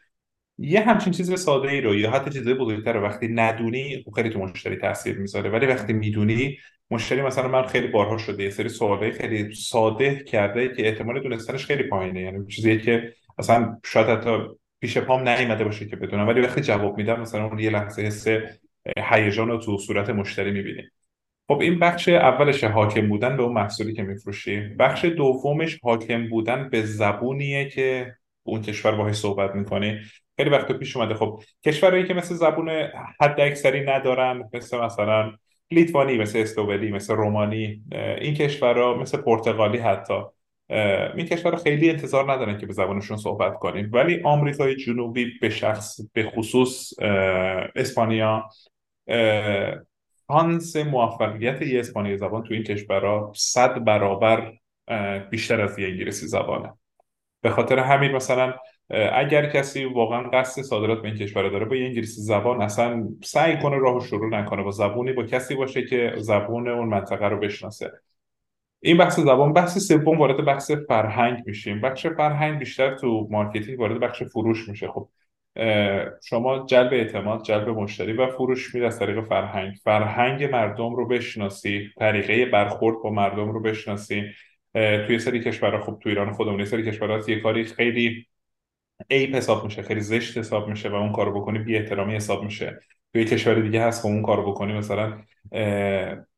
یه همچین چیز ساده ای رو یا حتی چیزای بزرگتر رو وقتی ندونی خب خیلی تو مشتری تاثیر می‌ذاره. ولی وقتی می‌دونی مشتری مثلا من خیلی بارها شده یه سری سوالای خیلی ساده کرده که احتمال دونستنش خیلی پایینه. یعنی چیزی که اصلا شاید حتی پیش پام نیومده باشه که بدونم. ولی وقتی جواب میدم مثلا اون یه لحظه حس هیجان رو تو صورت مشتری می‌بینی. خب این بخش اولش حاکم بودن به اون محصولی که میفروشی. بخش دومش حاکم بودن به زبونیه که اون کشور باهاش صحبت می‌کنی خیلی وقت پیش اومده. خب کشورهایی که مثل زبون حد اکثری ندارن مثل مثلا لیتوانی مثل استوبلی مثل رومانی این کشورها مثل پرتغالی حتی. این کشورها خیلی انتظار ندارن که به زبانشون صحبت کنیم. ولی آمریکای جنوبی به شخص به خصوص اسپانیا شانس موفقیت یه اسپانیایی زبان تو این کشورها صد برابر بیشتر از یه انگلیسی زبانه. به خاطر همین مثلا اگر کسی واقعا قصد صادرات به این کشور داره با یه انگلیسی زبان اصلا سعی کنه راهو شروع نکنه با زبونی با کسی باشه که زبون اون منطقه رو بشناسه. این بحث زبان بحث سوم وارد بحث فرهنگ میشیم. بخش فرهنگ بیشتر تو marketing وارد بخش فروش میشه. خب شما جلب اعتماد جلب مشتری و فروش میره از طریق فرهنگ. فرهنگ مردم رو بشناسی طریقه برخورد با مردم رو بشناسی. توی سری کشورها خب تو ایران خودمون سری کشورها یه کاری خیلی عیب حساب میشه خیلی زشت حساب میشه و اون کارو بکنی بی احترامی حساب میشه. توی کشور دیگه هست خب اون کارو بکنی مثلا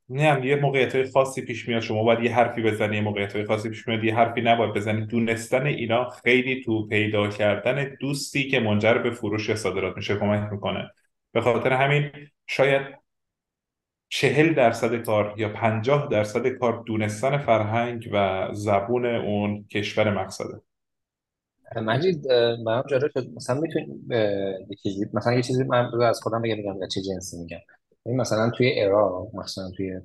نه یه موقعیت های خاصی پیش میاد. شما باید یه حرفی بزنی یه موقعیت های خاصی پیش میاد. یه حرفی نباید بزنی. دونستن اینا خیلی تو پیدا کردن دوستی که منجر به فروش صادرات میشه کمک می‌کنه. به خاطر همین شاید چهل درصد کار یا پنجاه درصد کار دونستن فرهنگ و زبون اون کشور مقصده. مجید برام جالب شد. مثلا می‌تونی یه چیزی مثلا یه چیزی من از خودم بگم میگم چه جنسی میگم. این مثلا توی عراق مثلا توی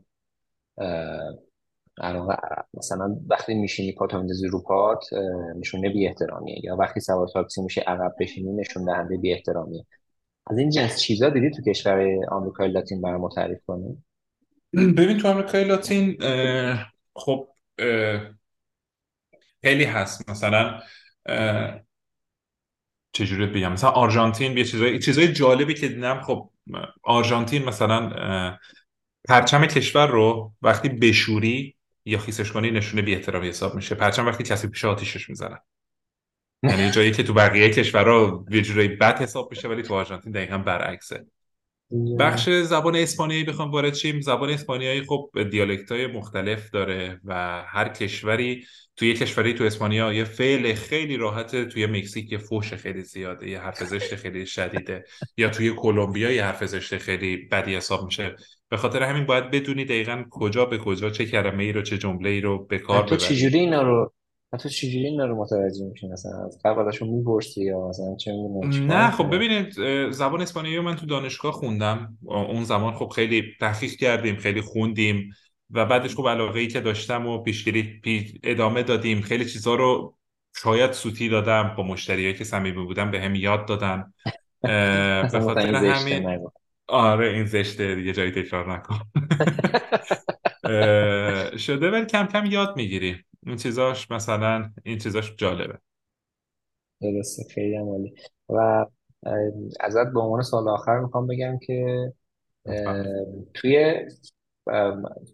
عراق مثلا وقتی میشینی پاتو میندازی رو پات نشونه بی احترامیه یا وقتی سوار تاکسی میشه عقب بشینی نشون دهنده بی احترامیه از این جنس چیزا دیدی تو کشور آمریکای لاتین برام تعریف کنی؟ ببین تو آمریکای لاتین خب خیلی هست. مثلا چجوری بگم؟ مثلا آرژانتین یه چیزای چیزای جالبی که دیدم خب آرژانتین مثلا پرچم کشور رو وقتی بشوری یا خیسش کنی نشونه بی احترامی حساب میشه. پرچم وقتی کسی پیش آتیشش می‌زنن یعنی جایی که تو بقیه کشورها یه جورایی بد حساب میشه ولی تو آرژانتین دقیقا برعکسه. بخش زبان اسپانیایی بخوام وارد شیم. زبان اسپانیایی خب دیالکت های مختلف داره و هر کشوری توی کشوری تو اسپانیا یه فعل خیلی راحته توی مکزیک یه فوش خیلی زیاده یه حرف زشت خیلی شدیده یا توی کلمبیا یه حرف زشت خیلی بدی حساب میشه. به خاطر همین باید بدونی دقیقا کجا به کجا چه کلمه ای رو چه جمله ای رو به کار تو ببری. چجوری اینا رو تو چجوری اینا رو متوجه میشین مثلا؟ از قبلشون می‌پرسی یا مثلا چه نه خب ببینید زبان اسپانیایی رو من تو دانشگاه خوندم. اون زمان خب خیلی تحقیق کردیم خیلی خوندیم و بعدش خب علاقه ای که داشتم و پیشگیری پی ادامه دادیم. خیلی چیزها رو شاید سوتی دادم با مشتریایی که صمیمی بودم به هم یاد دادن. اه، به خاطر همین آره این زشته یه جایی تکرار نکن. شده ولی کم کم یاد می‌گیری این چیزاش مثلا این چیزاش جالبه. درسته خیلی عالی. و ازت به عنوان سال آخر می‌خوام بگم که توی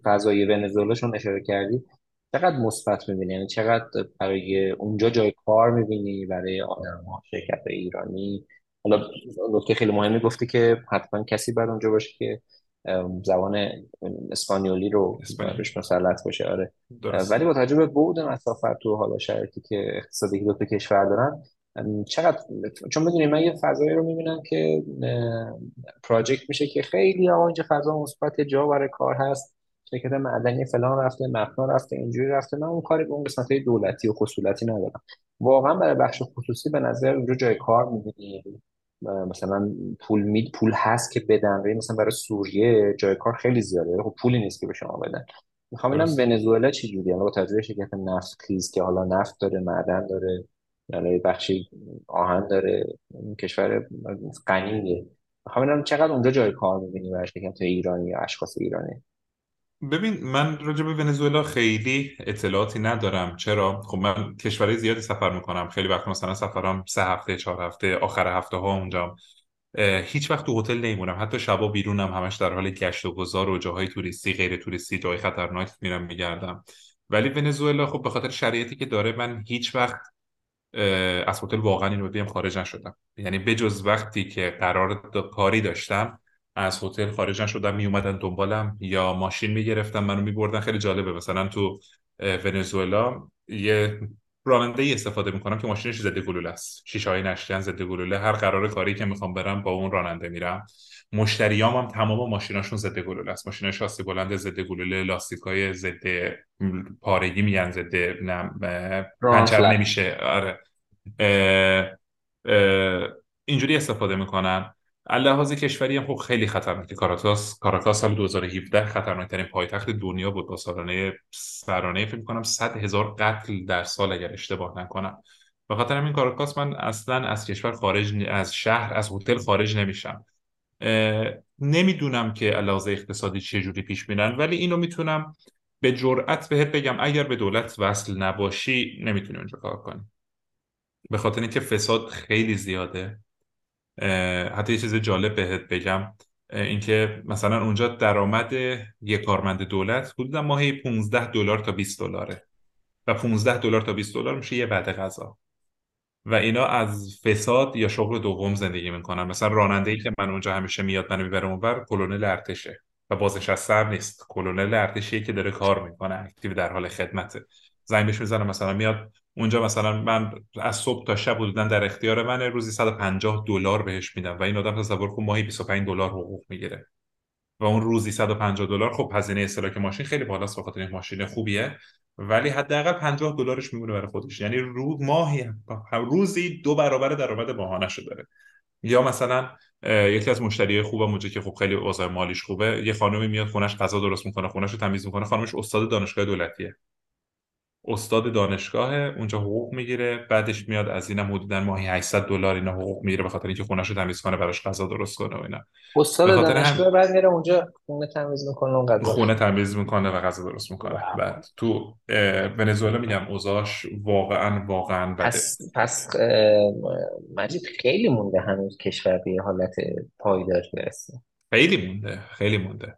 فضای ونزوئلا چون اشاره کردی چقدر مثبت می‌بینی؟ یعنی چقدر برای اونجا جای کار می‌بینی؟ برای آدم ها شرکت ایرانی؟ حالا نکته خیلی مهمی گفتی که حتما کسی بر اونجا باشه که زبان اسپانیولی رو روش مسلط باشه آره. درست ولی با توجه به بعد مسافت و حالا شرایطی که اقتصادی که دو تا کشور دارن چقدر چون بدونی من یه فضایی رو می‌بینم که پراجکت میشه که خیلی ها اینجا فضا مثبت جا برای کار هست شرکت معدنی فلان رفته مپنا رفته اینجوری رفته. من اون کاری به اون قسمت های دولتی و خصولتی ندارم. واقعا برای بخش خصوصی به نظر اونجا جای کار می‌بینی. مثلا پول مید پول هست که بدن. ولی مثلا برای سوریه جای کار خیلی زیاده. خب پولی نیست که به شما بدن. می‌خوام ببینم ونزوئلا چه جوریه؟ با توجه شرکت نفت خیز که حالا نفت داره معدن داره یعنی بخشی آهن داره این کشور غنیه. می‌خوام ببینم چقدر اونجا جای کار می‌بینی برای شرکت ایرانی یا اشخاص ایرانی؟ ببین من راجع به ونزوئلا خیلی اطلاعاتی ندارم. چرا؟ خب من کشورهای زیادی سفر می‌کنم. خیلی وقت مثلا سفرم سه هفته چهار هفته آخر هفته ها اونجا هیچ وقت تو هتل نمیمونم. حتی شبا بیرونم. همش در حال گشت و گذار و جاهای توریستی غیر توریستی جای خطرناک میرم میگردم. ولی ونزوئلا خب به خاطر شرایطی که داره من هیچ وقت از هتل واقعا این بیم خارج نشدم. یعنی بجز وقتی که قرار کاری داشتم از هتل خارج نشدم می اومدن دنبالم یا ماشین می‌گرفتن منو میبردن. خیلی جالبه. مثلا تو ونزوئلا یه راننده ای استفاده می‌کنم که ماشینش ضد گلوله است. شیشه های نشتن ضد گلوله. هر قرار کاری که می‌خوام برم با اون راننده میرم. مشتریام هم تمام ماشیناشون ضد گلوله است. ماشین شاسی بلند ضد گلوله لاستیک های ضد پارگی میگن ضد پنچر نمیشه. آره. اه، اه، اینجوری استفاده می‌کنن. لحاظ کشوری هم خب خیلی خطرناکه کاراکاس کاراکاس سال 2017 خطرناکترین پایتخت دنیا بود. با سرانه سرانه فکر کنم 100 هزار قتل در سال اگر اشتباه نکنم. به خاطر همین کاراکاس من اصلا از کشور خارج از شهر از هتل خارج نمیشم. نمی‌دونم که لحاظ اقتصادی چه جوری پیش میرن ولی اینو می‌تونم به جرئت بهت بگم. اگر به دولت وصل نباشی نمی‌تونی اونجا کار کنی. به خاطر اینکه فساد خیلی زیاده. حتی یه چیز جالب بهت بگم. اینکه مثلا اونجا درآمد یک کارمند دولت حدودا ماهی 15 دلار تا 20 دلاره. و 15 دلار تا 20 دلار میشه یه وعده غذا. و اینا از فساد یا شغل دوم زندگی می‌کنن. مثلا راننده ای که من اونجا همیشه میاد منو می‌بره اونور کلونل ارتشه. و بازنشسته هم نیست. کلونل ارتشی که داره کار می‌کنه اکتیو در حال خدمته. زنگ بهش می‌زنم مثلا میاد اونجا مثلا من از صبح تا شب حدودا در اختیار منه روزی 150 دلار بهش میدم و این آدم تصور کن ماهی 25 دلار حقوق می‌گیره. و اون روزی 150 دلار خب هزینه استهلاک ماشین خیلی بالاست به خاطر این ماشین خوبیه ولی حداقل 50 دلارش میمونه برای خودش. یعنی رو ماهی روزی دو برابر درآمد ماهانه‌شو داره. یا مثلا یکی از مشتری خوبم اونجا که خب خیلی اوضاع مالیش خوبه یه خانمی میاد خونش غذا درست می‌کنه خونش رو تمیز می‌کنه خانمش استاد دانشگاه دولتیه. استاد دانشگاه اونجا حقوق می‌گیره بعدش میاد از اینم حدودا ماهی 800 دلار اینا حقوق می‌گیره به خاطر اینکه خونش رو تمیز کنه براش غذا درست کنه و اینا. استاد دانشگاه هم بعد میره اونجا خونه تمیز می‌کنه غذا خونه تمیز می‌کنه و غذا درست می‌کنه. واو. بعد تو ونزوئلا میگم اوضاعش واقعا واقعا بده. پس پس مجید خیلی مونده هنوز کشور به حالت پایدار برسه خیلی مونده خیلی مونده.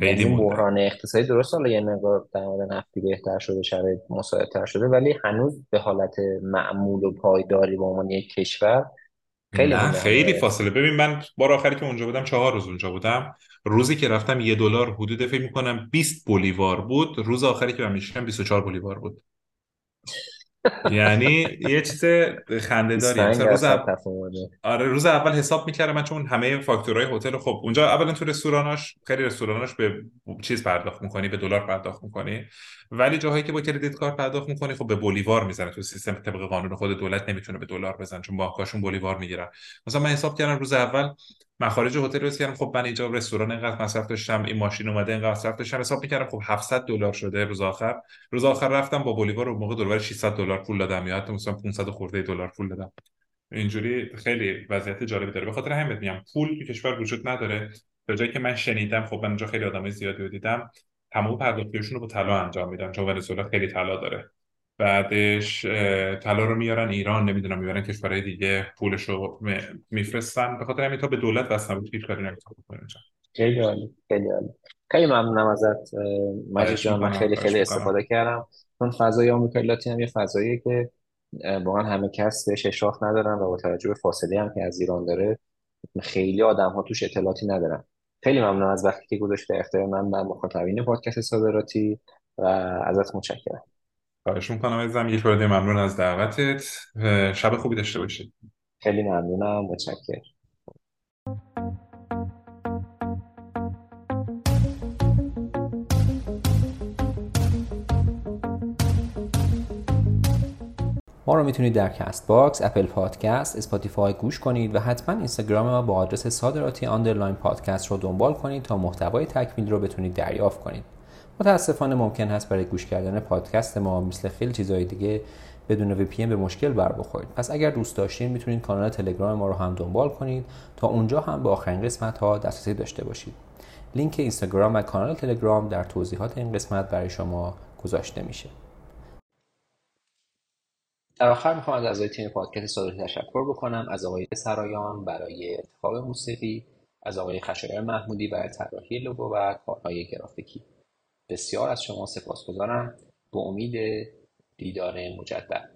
خیلی این مونده بحران اقتصادی درست حالا یه مقدار در مورد نفتی بهتر شده شرایط مساعدتر شده ولی هنوز به حالت معمول و پایداری به عنوان یک کشور خیلی نه خیلی هنوز فاصله. ببین من بار آخری که اونجا بودم چهار روز اونجا بودم. روزی که رفتم یه دلار حدود فکر می‌کنم 20 بولیوار بود. روز آخری که من میشم 24 بولیوار بود. یعنی یه چیز خنده داریه 25 مثلا روز تفاوته آره روز اول حساب می‌کردم من چون همه فاکتورهای هتل خب اونجا اولا تو رستوراناش خیلی رستوراناش به چیز پرداخت می‌کنی به دلار پرداخت می‌کنی. ولی جاهایی که با کردیت کارت پرداخت می‌کنی خب به بولیوار می‌زنه. تو سیستم طبق قانون خود دولت نمی‌تونه به دلار بزنه چون بانکاشون بولیوار می‌گیرن. مثلا من حساب کردم روز اول مخارج هتل رو کردم خب من اینجا رستوران اینقدر مصرف داشتم این ماشین اومده اینقدر مصرف داشتم. حساب می‌کردم خب 700 دلار شده روز آخر. روز آخر رفتم با بولیوار موقع دلار 600 دلار پول دادم یا حتی مثلا 500 خورده دلار پول دادم. اینجوری خیلی وضعیت جالبی داره. به خاطر همین میگم پول تو کشور وجود نداره. تا جایی که من شنیدم خب من اونجا خیلی آدمای زیادی رو دیدم. تمام پرداختیشون رو با طلا انجام میدن چون ونزوئلا خیلی طلا داره. بعدش طلا رو میارن ایران نمی‌دونم میارن کشورهای دیگه پولش رو میفرستن. به خاطر همین تا به دولت وصل نبود هیچ کاری نمی‌تونه بکنه. خیلی عالی خیلی عالی. خیلی ممنونم ازت مجید جان من خیلی خیلی استفاده کردم. چون فضای آمریکای لاتین هم یه فضاییه که واقعا همه کس بهش اشراف ندارن و با توجه به فاصله هم که از ایران داره خیلی آدم ها توش اطلاعاتی ندارن. خیلی ممنون از وقتی که گذاشته اختیار من و مخاطبین پادکست صادراتی و ازت متشکرم. خواهش می‌کنم ازم یک بار ممنون از دعوتت. شب خوبی داشته باشید. خیلی ممنونم. متشکرم. ما رو می‌تونید در Castbox، Apple Podcast، Spotify گوش کنید و حتما اینستاگرام ما با آدرس صادراتی underline پادکست رو دنبال کنید تا محتوای تکمیل رو بتونید دریافت کنید. متاسفانه ممکن هست برای گوش کردن پادکست ما مثل خیلی چیزهای دیگه بدون VPN به مشکل بر بخورید. پس اگر دوست داشتین می‌تونید کانال تلگرام ما رو هم دنبال کنید تا اونجا هم به آخرین قسمت ها دسترسی داشته باشید. لینک اینستاگرام و کانال تلگرام در توضیحات این قسمت برای شما گذاشته میشه. در آخر می‌خوام از اعضای تیم پادکست صادراتی تشکر بکنم از آقای سرایان برای انتخاب موسیقی از آقای خشایار محمودی برای طراحی لوگو و کارهای گرافیکی بسیار از شما سپاسگزارم. به امید دیدار مجدد.